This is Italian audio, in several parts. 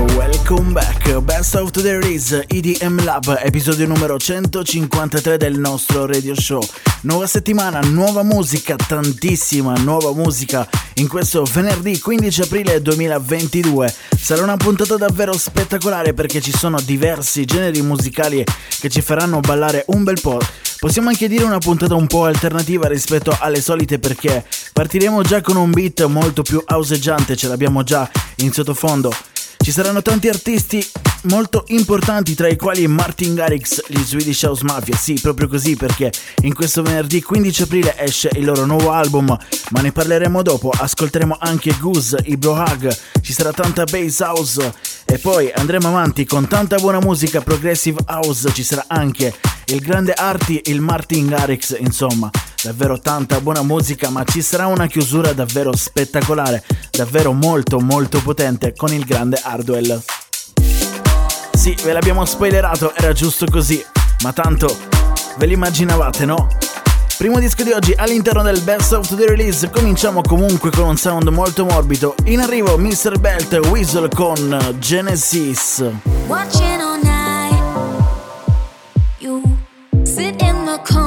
welcome back. Best of the Release EDM Lab, episodio numero 153 del nostro radio show. Nuova settimana, nuova musica, tantissima nuova musica in questo venerdì 15 aprile 2022. Sarà una puntata davvero spettacolare perché ci sono diversi generi musicali che ci faranno ballare un bel po'. Possiamo anche dire una puntata un po' alternativa rispetto alle solite perché partiremo già con un beat molto più houseggiante, ce l'abbiamo già in sottofondo. Ci saranno tanti artisti molto importanti tra i quali Martin Garrix, gli Swedish House Mafia, sì proprio così perché in questo venerdì 15 aprile esce il loro nuovo album, ma ne parleremo dopo, ascolteremo anche Goose, i Brohag, ci sarà tanta bass house. E poi andremo avanti con tanta buona musica progressive house, ci sarà anche il grande Artie, il Martin Garrix, insomma davvero tanta buona musica, ma ci sarà una chiusura davvero spettacolare, davvero molto molto potente con il grande Hardwell. Sì, ve l'abbiamo spoilerato, era giusto così, ma tanto ve l'immaginavate, no? Primo disco di oggi all'interno del Best of the Release, cominciamo comunque con un sound molto morbido. In arrivo Mr. Belt Weasel con Genesis. Watching all night. You sit in the corner,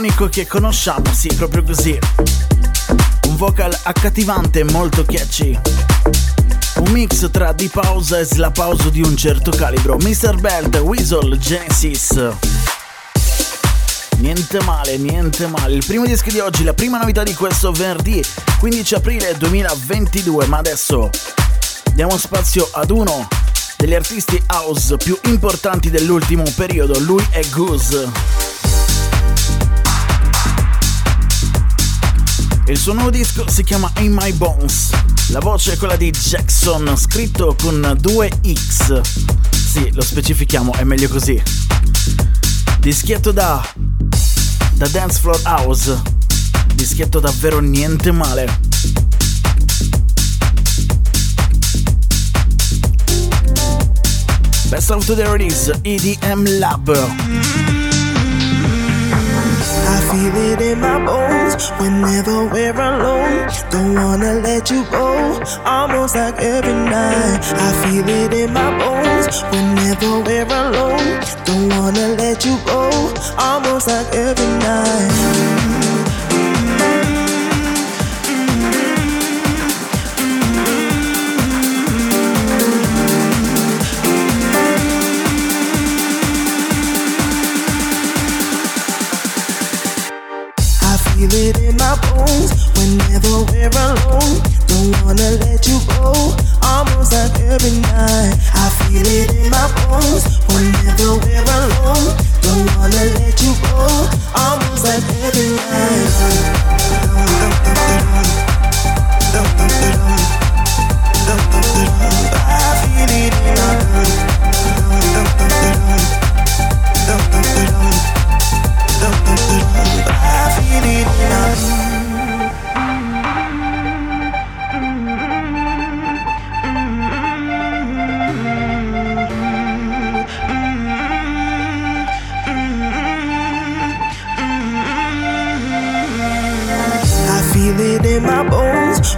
giretto armonico che conosciamo, sì, proprio così. Un vocal accattivante molto catchy. Un mix tra deep house e slap house di un certo calibro. Mr. Belt, Weasel, Genesis. Niente male, niente male. Il primo disco di oggi, la prima novità di questo venerdì 15 aprile 2022. Ma adesso diamo spazio ad uno degli artisti house più importanti dell'ultimo periodo. Lui è Goose. Il suo nuovo disco si chiama In My Bones. La voce è quella di Jackson, scritto con due X. Sì, lo specifichiamo, è meglio così. Dischietto da da Dance Floor House Dischetto davvero niente male. Best of the release EDM Lab. Feel it in my bones whenever we're alone. Don't wanna let you go, almost like every night. I feel it in my bones whenever we're alone. Don't wanna let you go, almost like every night. Feel it in my bones whenever we're alone. Don't wanna let you go, almost like every night. I feel it in my bones whenever we're alone. Don't wanna let you go, almost like every night. I feel it in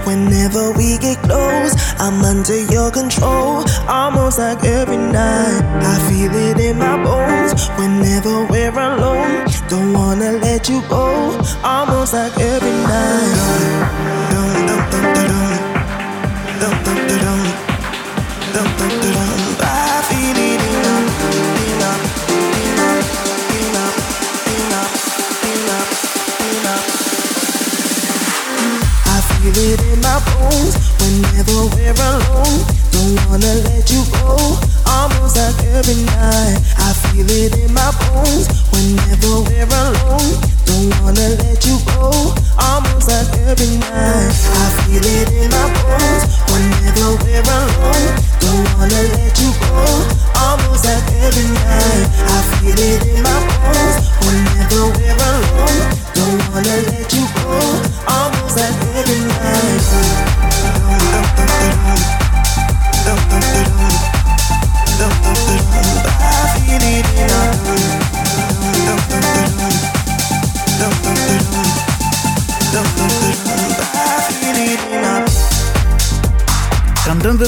Whenever we get close, I'm under your control, almost like every night. I feel it in my bones whenever we're alone. Don't wanna let you go, almost like every night. I feel it in my bones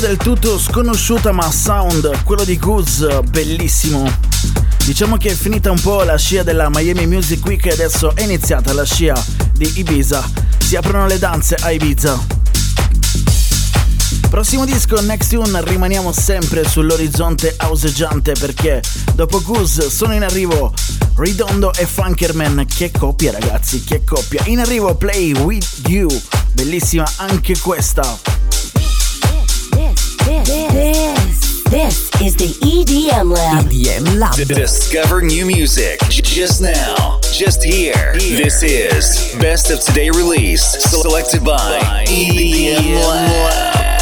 del tutto sconosciuta ma sound, quello di Goose, bellissimo. Diciamo che è finita un po' la scia della Miami Music Week e adesso è iniziata la scia di Ibiza. Si aprono le danze a Ibiza. Prossimo disco, Next Tune, rimaniamo sempre sull'orizzonte auseggiante perché dopo Goose sono in arrivo Ridondo e Funkerman. Che coppia ragazzi, che coppia. In arrivo Play With You, bellissima anche questa. This, this this is the EDM Lab. EDM Lab. Discover new music j- just now, just here. This is Best of Today Release, selected by EDM Lab.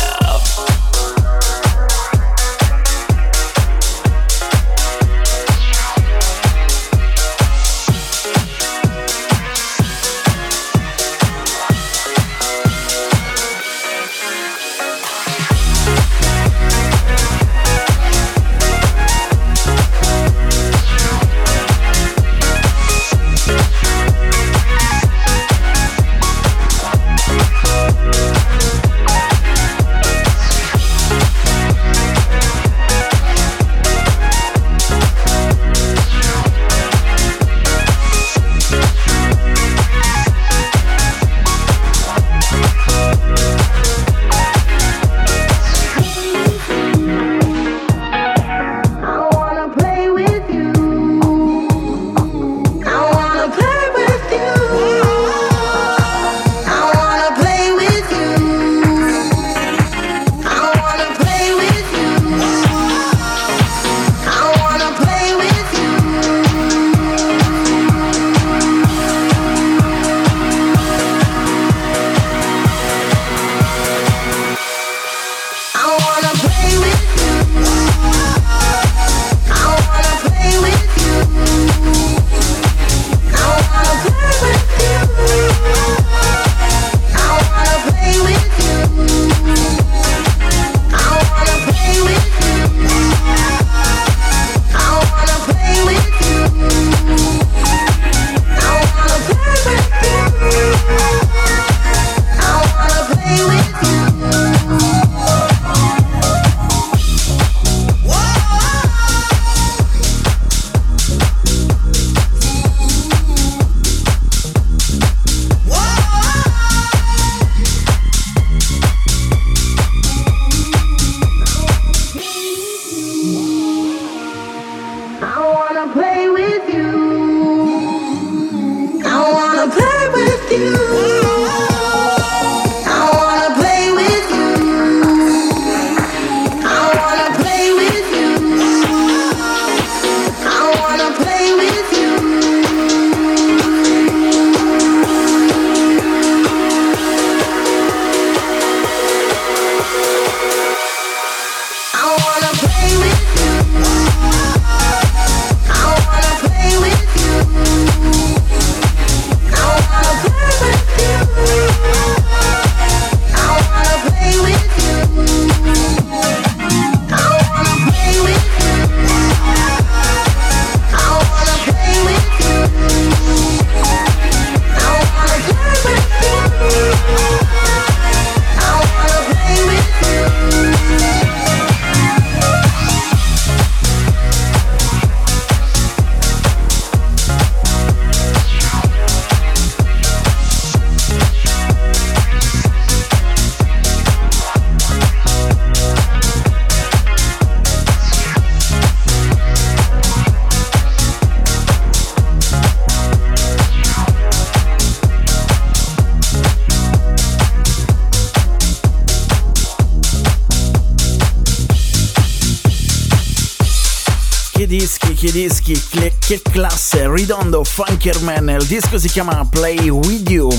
Kinski, che classe, Ridondo, Funkerman, il disco si chiama Play With You.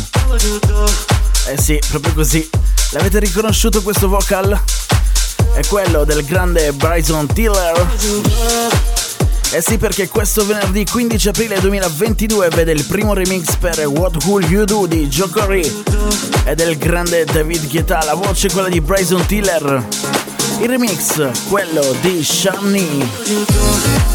Eh sì, proprio così. L'avete riconosciuto questo vocal? È quello del grande Bryson Tiller. Eh sì, perché questo venerdì 15 aprile 2022 vede il primo remix per What Will You Do di Joe Corey e del grande David Guetta, la voce è quella di Bryson Tiller. Il remix, quello di Shani.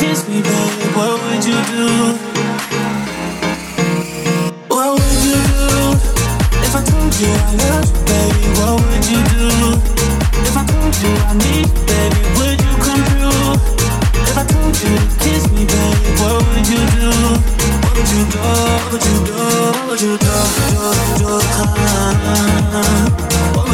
kiss me, babe, what would you do? What would you do if I told you I love you, baby? What would you do if I told you I need, you, baby? Would you come through? If I told you to kiss me, babe, what would you do? What would you do? What would you do? What would you do? do, do, do, do, do, do, do, do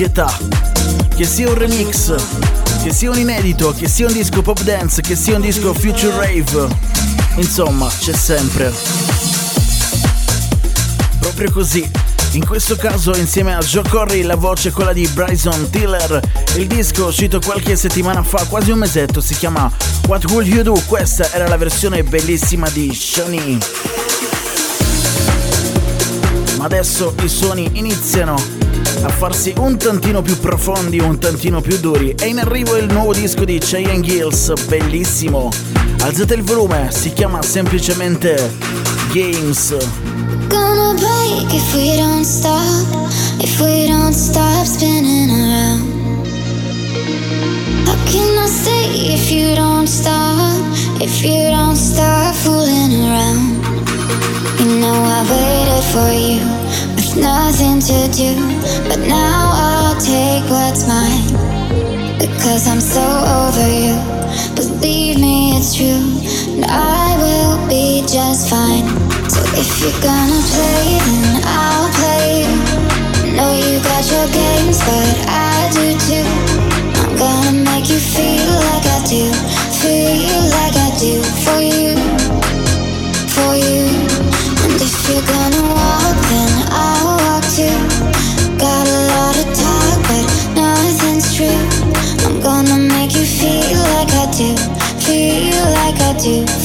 varietà. Che sia un remix, che sia un inedito, che sia un disco pop dance, che sia un disco future rave. Insomma, c'è sempre. Proprio così. In questo caso insieme a Joe Corry la voce è quella di Bryson Tiller. Il disco uscito qualche settimana fa, quasi un mesetto, si chiama What Will You Do? Questa era la versione bellissima di Shani. Ma adesso i suoni iniziano a farsi un tantino più profondi, un tantino più duri. È in arrivo il nuovo disco di Cheyenne Gills, bellissimo. Alzate il volume, si chiama semplicemente Games. Gonna break if we don't stop, if we don't stop spinning around. How can I stay if you don't stop, if you don't stop fooling around? You know I waited for you. Nothing to do, but now I'll take what's mine because I'm so over you. Believe me, it's true, and I will be just fine. So if you're gonna play, then I'll play. you. Know you got your games, but I do too. I'm gonna make you feel like I do, feel like I do for you, впереди.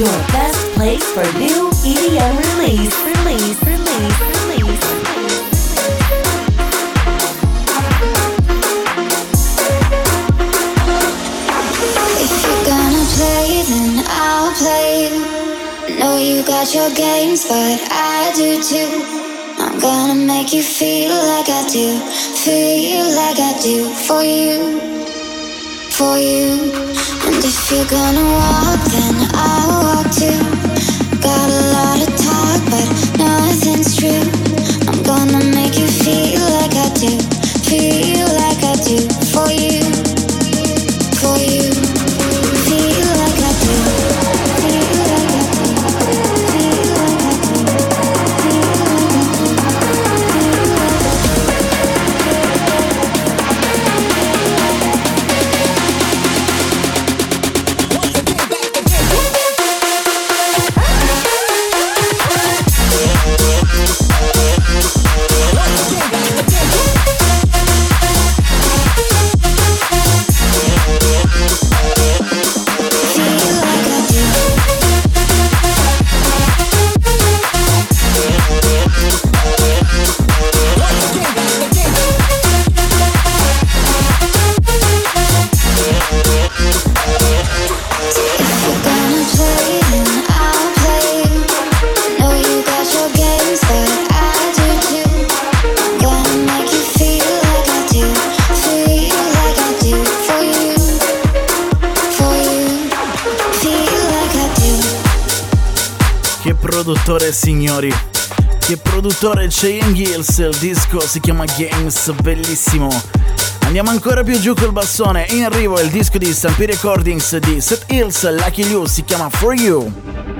Your best place for new EDM release, release, release, release. If you're gonna play, then I'll play. Know you got your games, but I do too. I'm gonna make you feel like I do, feel like I do for you, for you. And if you're gonna walk, then I'll walk too. Cheyenne Gills Il disco si chiama Games Bellissimo. Andiamo ancora più giù col bassone. In arrivo il disco di Stampy Recordings Di Seth Hills Lucky Liu Si chiama For You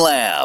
Lab.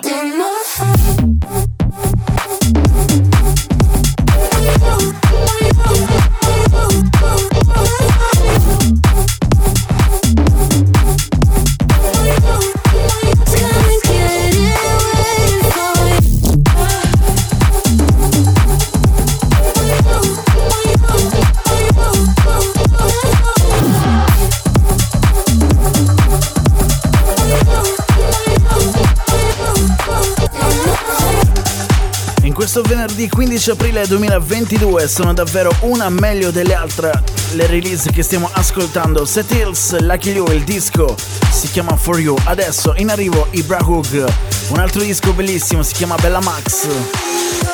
Venerdì 15 aprile 2022 sono davvero una meglio delle altre le release che stiamo ascoltando. Set Hills, Lucky Liu, il disco si chiama For You. Adesso in arrivo Ibra Hoog, un altro disco bellissimo si chiama Bella Max.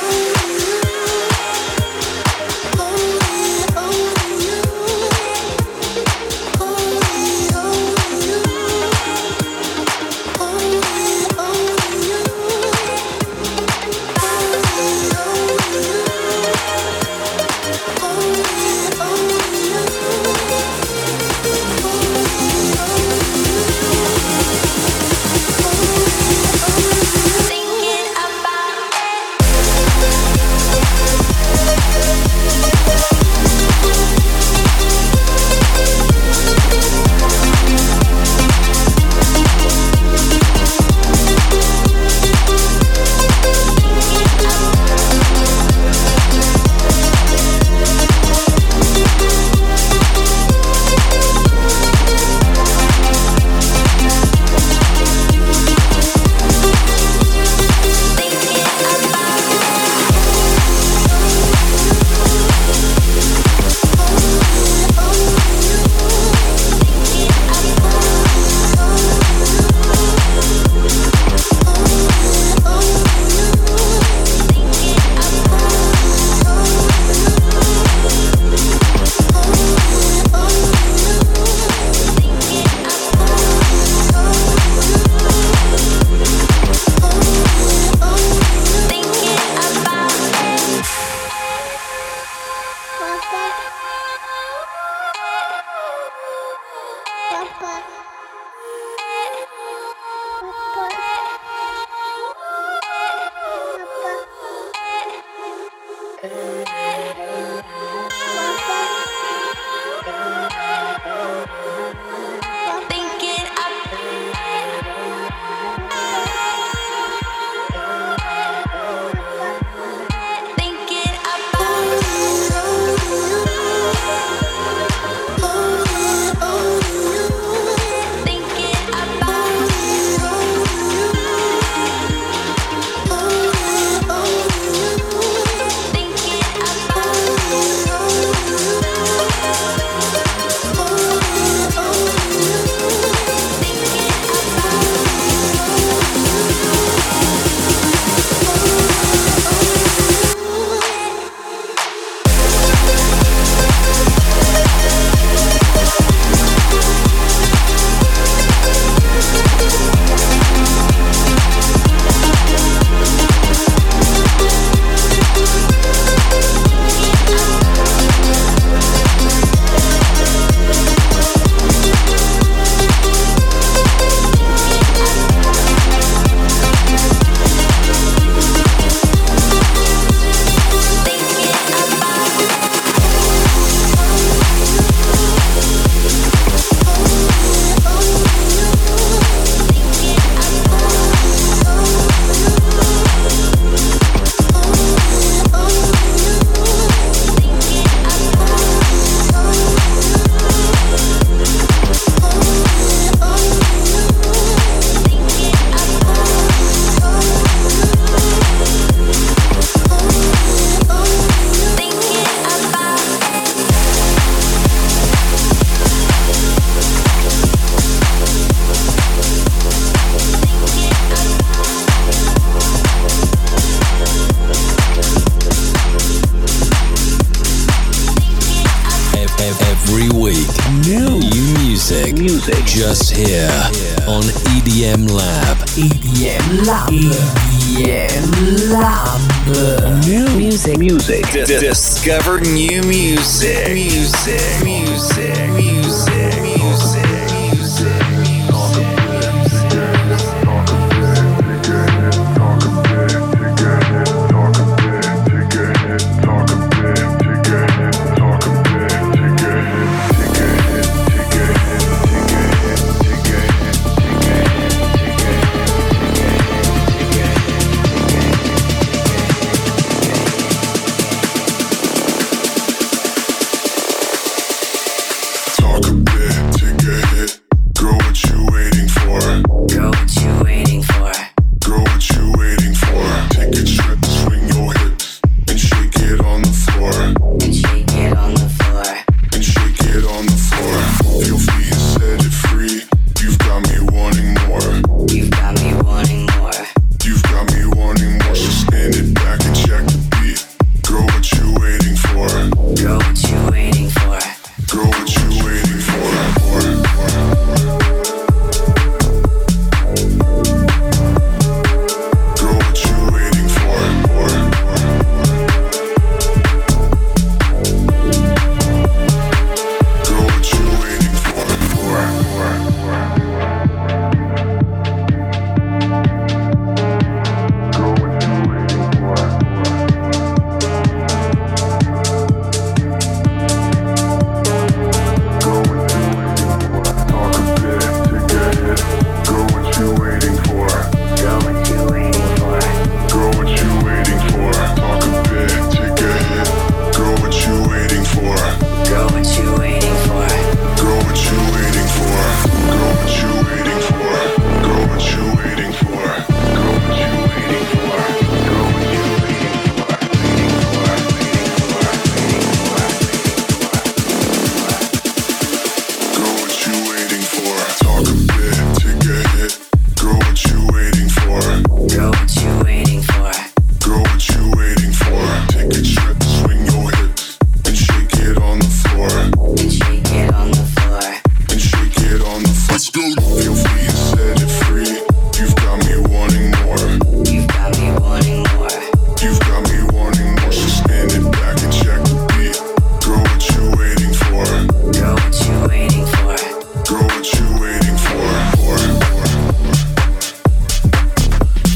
Discover new music.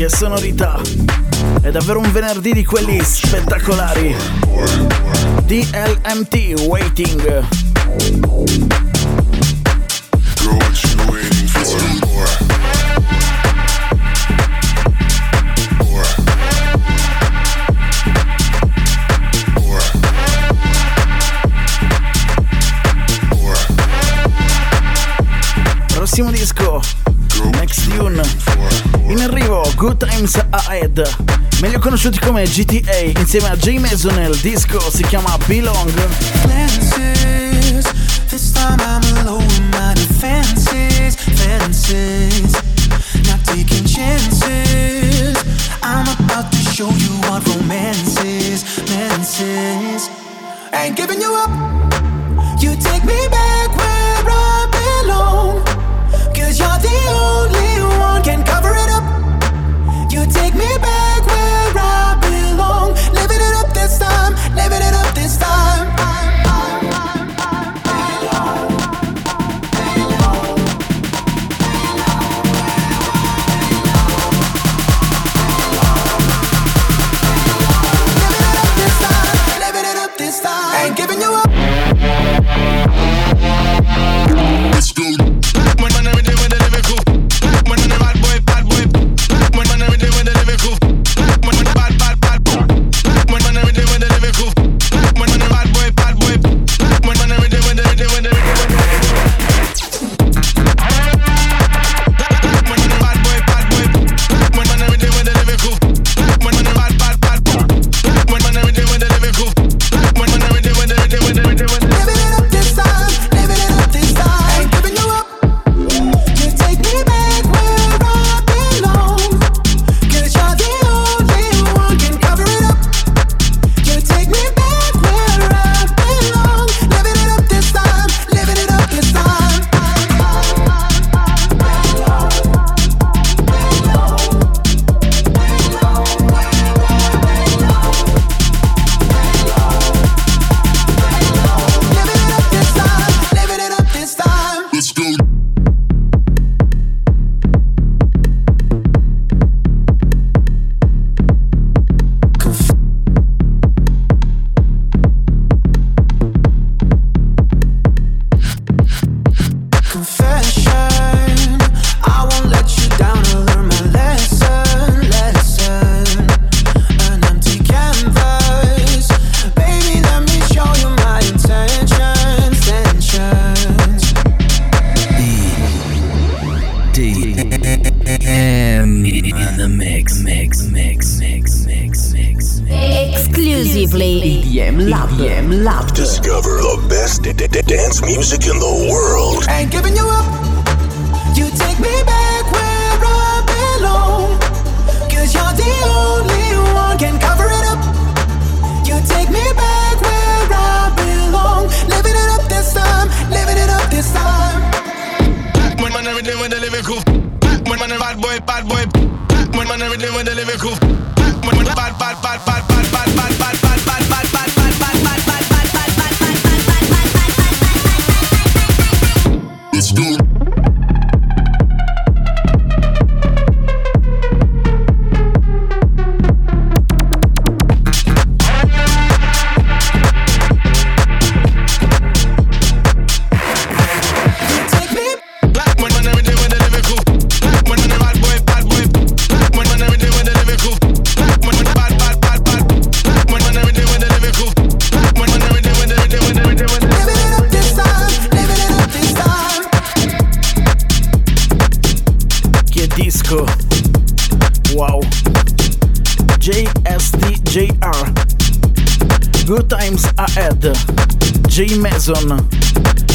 che sonorità. È davvero un venerdì di quelli spettacolari. DLMT Waiting. Prossimo disco, Next Tune. Good Times Ahead, meglio conosciuti come GTA, insieme a Jay Mason nel disco si chiama Belong. Lenses, this time I'm alone in my defenses, fences, not taking chances. I'm about to show you what romance is, Jason.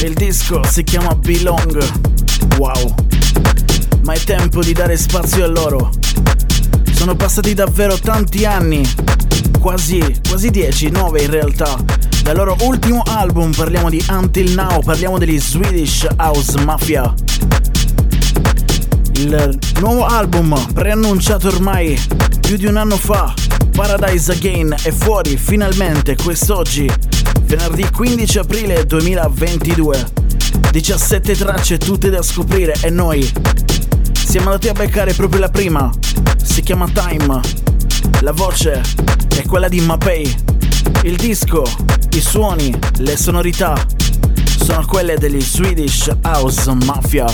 Il disco si chiama Belong. Wow. Ma è tempo di dare spazio a loro. Sono passati davvero tanti anni, quasi, quasi 10, 9 in realtà. Dal loro ultimo album parliamo di Until Now, parliamo degli Swedish House Mafia. Il nuovo album, preannunciato ormai più di un anno fa, Paradise Again è fuori finalmente quest'oggi venerdì 15 aprile 2022. 17 tracce tutte da scoprire e noi siamo andati a beccare proprio la prima. Si chiama Time. La voce è quella di Mapei. Il disco, i suoni, le sonorità sono quelle degli Swedish House Mafia.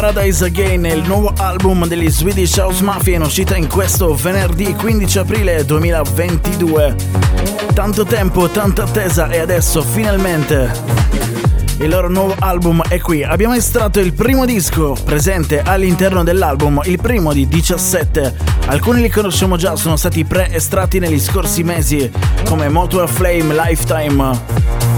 Paradise Again il nuovo album degli Swedish House Mafia in uscita in questo venerdì 15 aprile 2022. Tanto tempo, tanta attesa e adesso finalmente il loro nuovo album è qui. Abbiamo estratto il primo disco presente all'interno dell'album, il primo di 17. Alcuni li conosciamo già, sono stati pre-estratti negli scorsi mesi come Motor Flame Lifetime.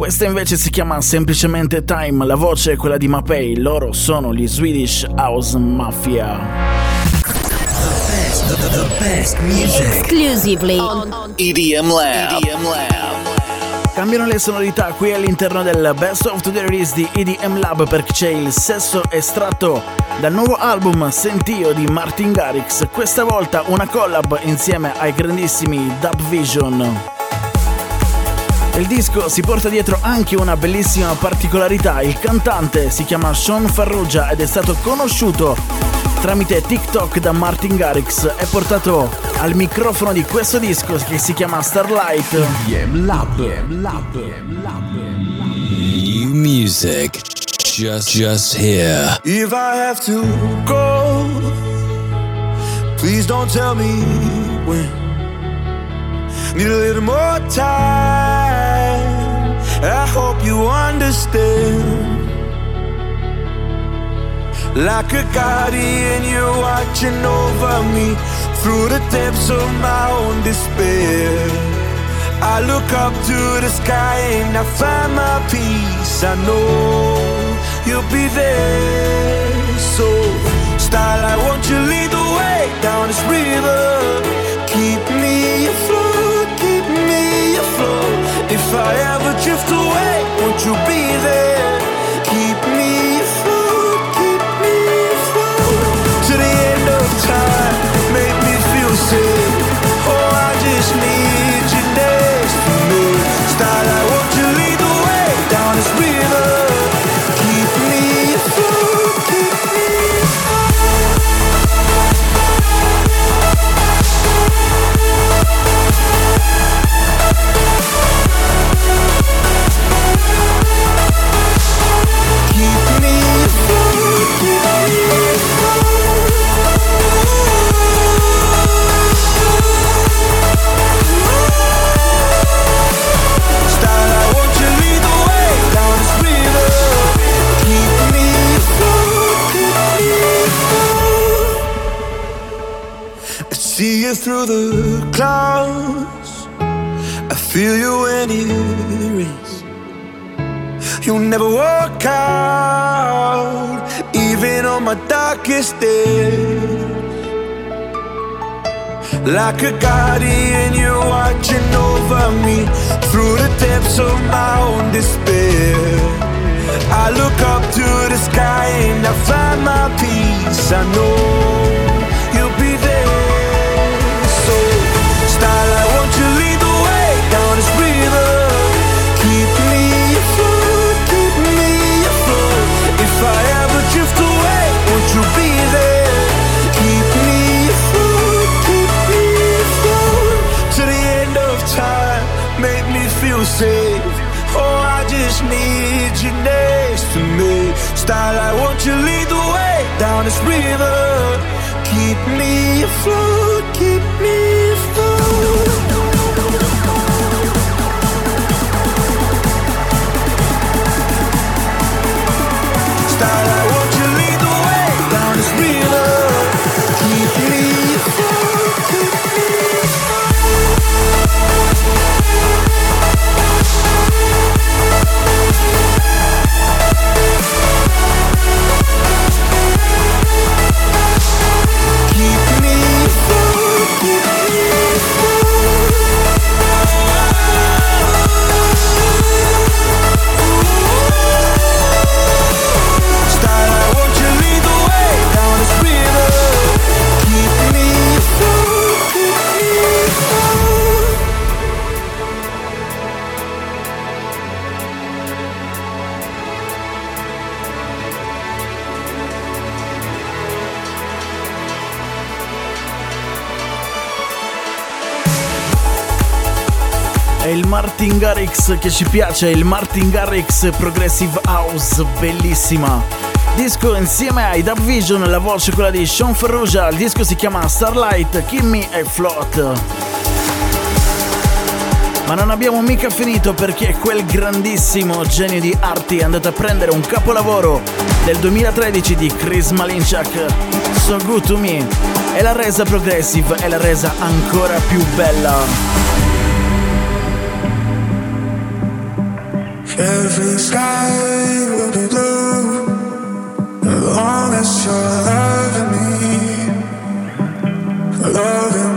Questa invece si chiama semplicemente Time, la voce è quella di Mapei, loro sono gli Swedish House Mafia. The best, the, the best music. Exclusively on EDM Lab. EDM Lab. Cambiano le sonorità qui all'interno del Best of the Release di EDM Lab perché c'è il sesso estratto dal nuovo album Sentio di Martin Garrix, questa volta una collab insieme ai grandissimi Dub Vision. Il disco si porta dietro anche una bellissima particolarità, il cantante si chiama Sean Farrugia ed è stato conosciuto tramite TikTok da Martin Garrix e portato al microfono di questo disco che si chiama Starlight. EDM Lab. New music. Just, just here. If I have to go, please don't tell me when. Need a little more time. I hope you understand. Like a guardian, you're watching over me through the depths of my own despair. I look up to the sky and I find my peace. I know you'll be there. So, starlight, won't you lead the way down this river? Keep me afloat. If I ever drift away, won't you be there? Garrix che ci piace, il Martin Garrix Progressive House, bellissima. Disco insieme ai Dub Vision, la voce quella di Sean Ferrugia, il disco si chiama Starlight, Kimmy e Float. Ma non abbiamo mica finito perché quel grandissimo genio di arti è andato a prendere un capolavoro del 2013 di Chris Malinchak, So Good To Me, e l'ha resa progressive e l'ha resa ancora più bella. Every sky will be blue as long as you're loving me, loving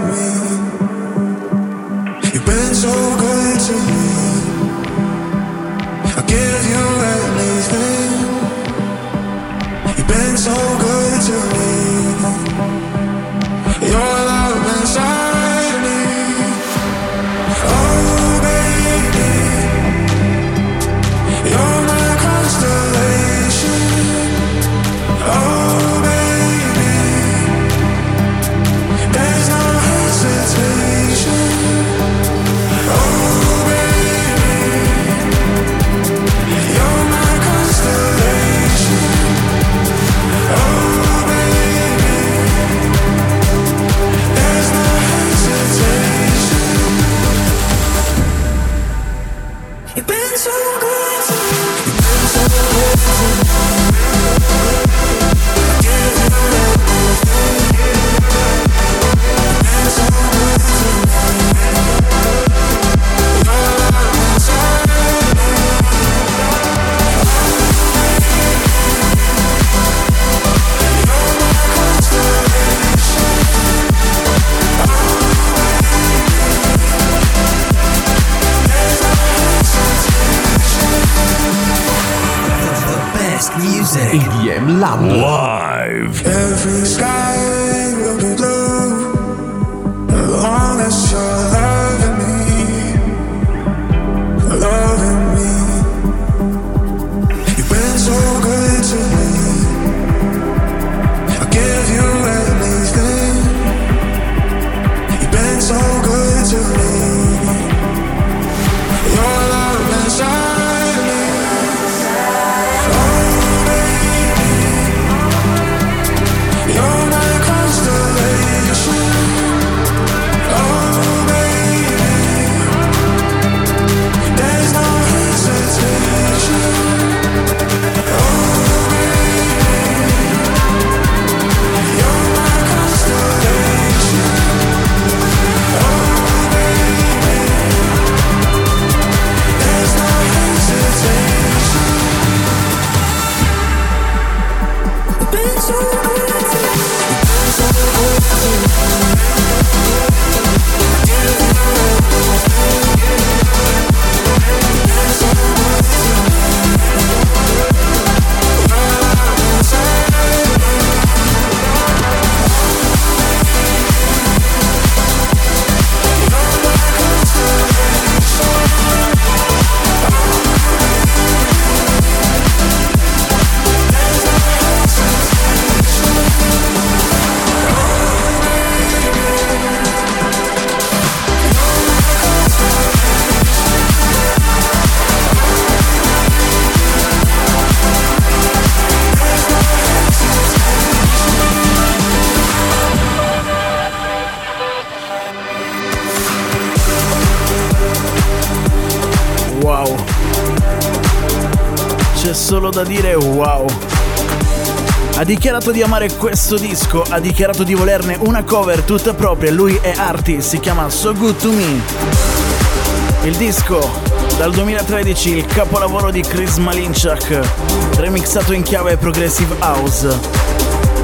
dichiarato di amare questo disco, ha dichiarato di volerne una cover tutta propria, lui è Artie, si chiama So Good To Me. Il disco dal 2013, il capolavoro di Chris Malinchak, remixato in chiave Progressive House.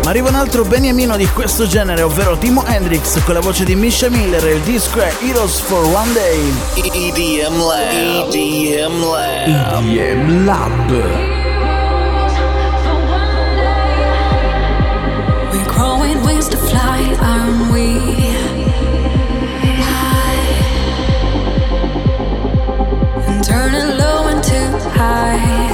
Ma arriva un altro beniamino di questo genere, ovvero Timo Hendrix con la voce di Misha Miller e il disco è Heroes for One Day. EDM Lab. EDM Lab. EDM Lab. High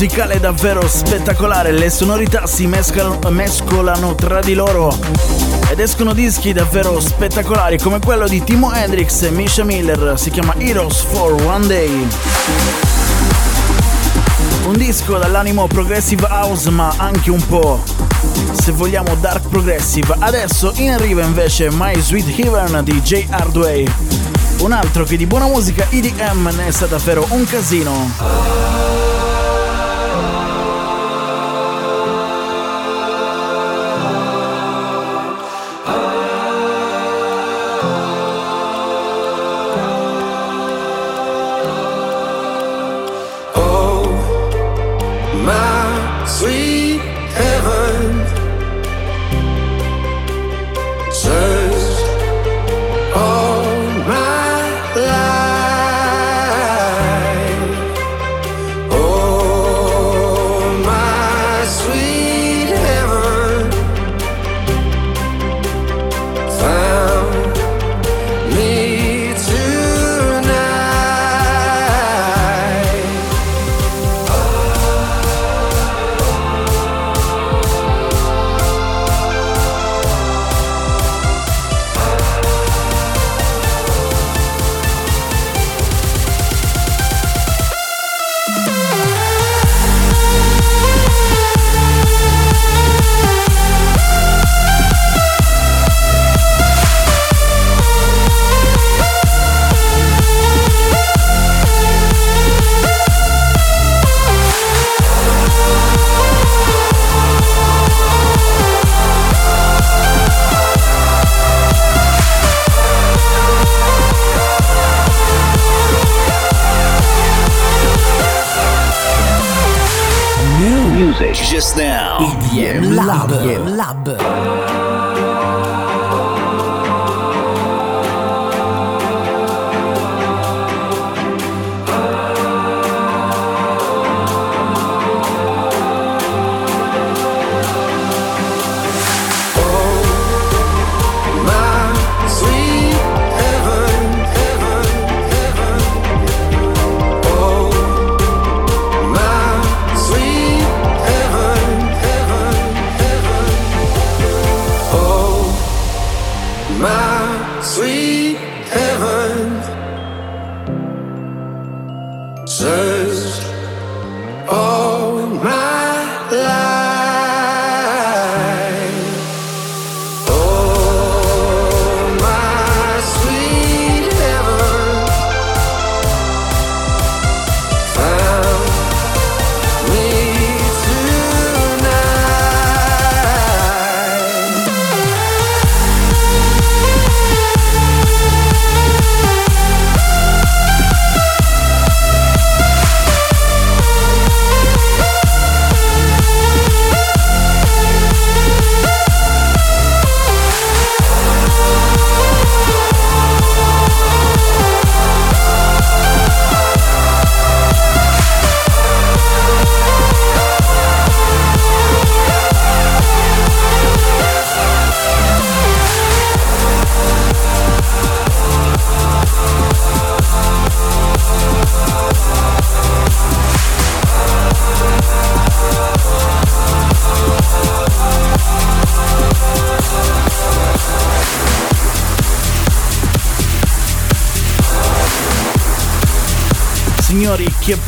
musicale davvero spettacolare, le sonorità si mescolano, mescolano tra di loro ed escono dischi davvero spettacolari come quello di Timo Hendrix e Misha Miller, si chiama Heroes for One Day. Un disco dall'animo progressive house ma anche un po' se vogliamo dark progressive. Adesso in arriva invece My Sweet Heaven di J. Hardway. Un altro che di buona musica EDM ne sa davvero un casino.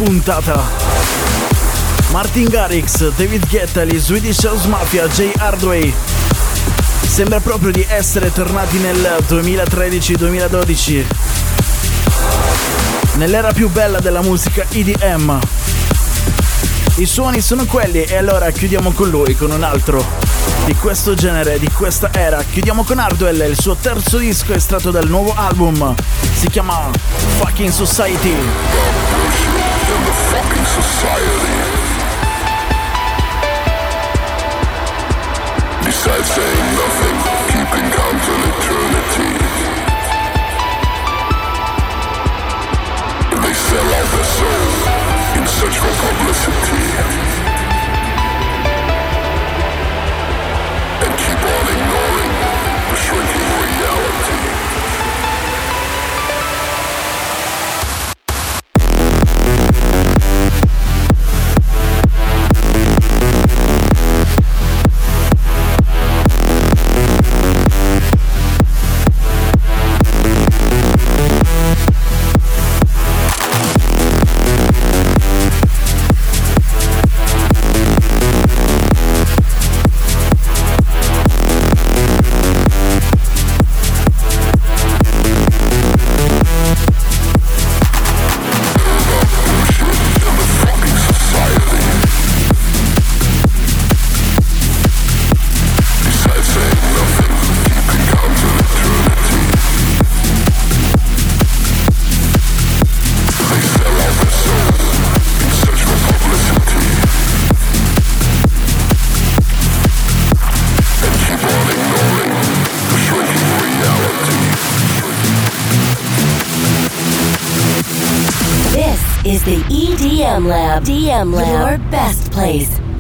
Puntata! Martin Garrix, David Guetta, gli Swedish House Mafia, Jay Hardway. Sembra proprio di essere tornati nel 2013-2012. Nell'era più bella della musica EDM. I suoni sono quelli e allora chiudiamo con lui, con un altro di questo genere, di questa era. Chiudiamo con Hardwell, il suo terzo disco estratto dal nuovo album. Si chiama Fucking Society. Fucking society. Besides saying nothing, keeping eternity. They sell out their soul in search for publicity.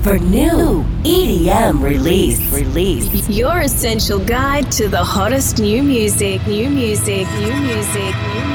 For new EDM release. Release. Your essential guide to the hottest new music, new music, new music, new music.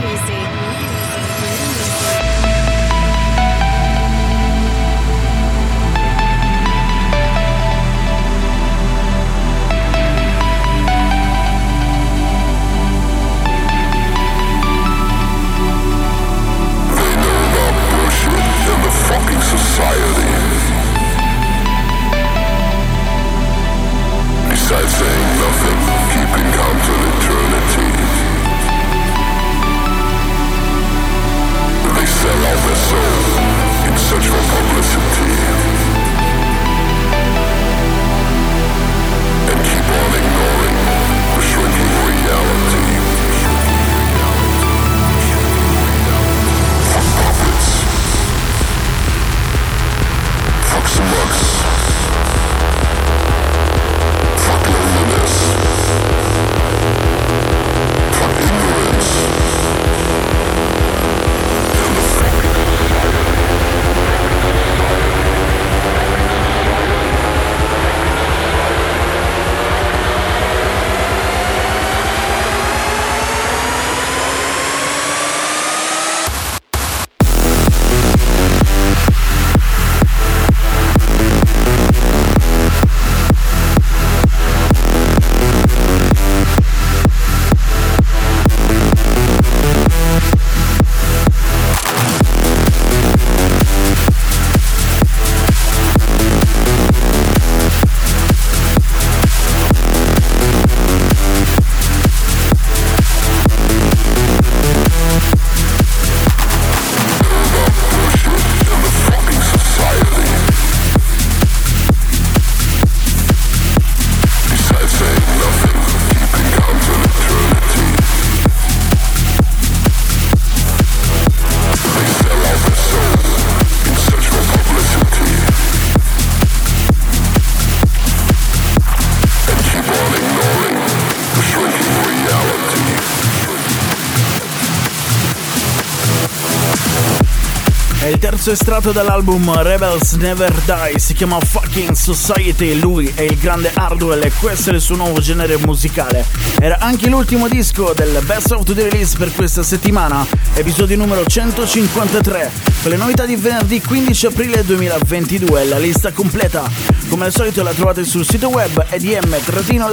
Pezzo estratto dall'album Rebels Never Die si chiama Fucking Society, lui è il grande Hardwell e questo è il suo nuovo genere musicale. Era anche l'ultimo disco del Best of the Release per questa settimana, episodio numero 153, con le novità di venerdì 15 aprile 2022, la lista completa. Come al solito la trovate sul sito web edm-lab.com.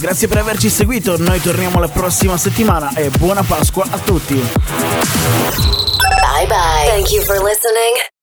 Grazie per averci seguito, noi torniamo la prossima settimana e buona Pasqua a tutti. Bye. Thank you for listening.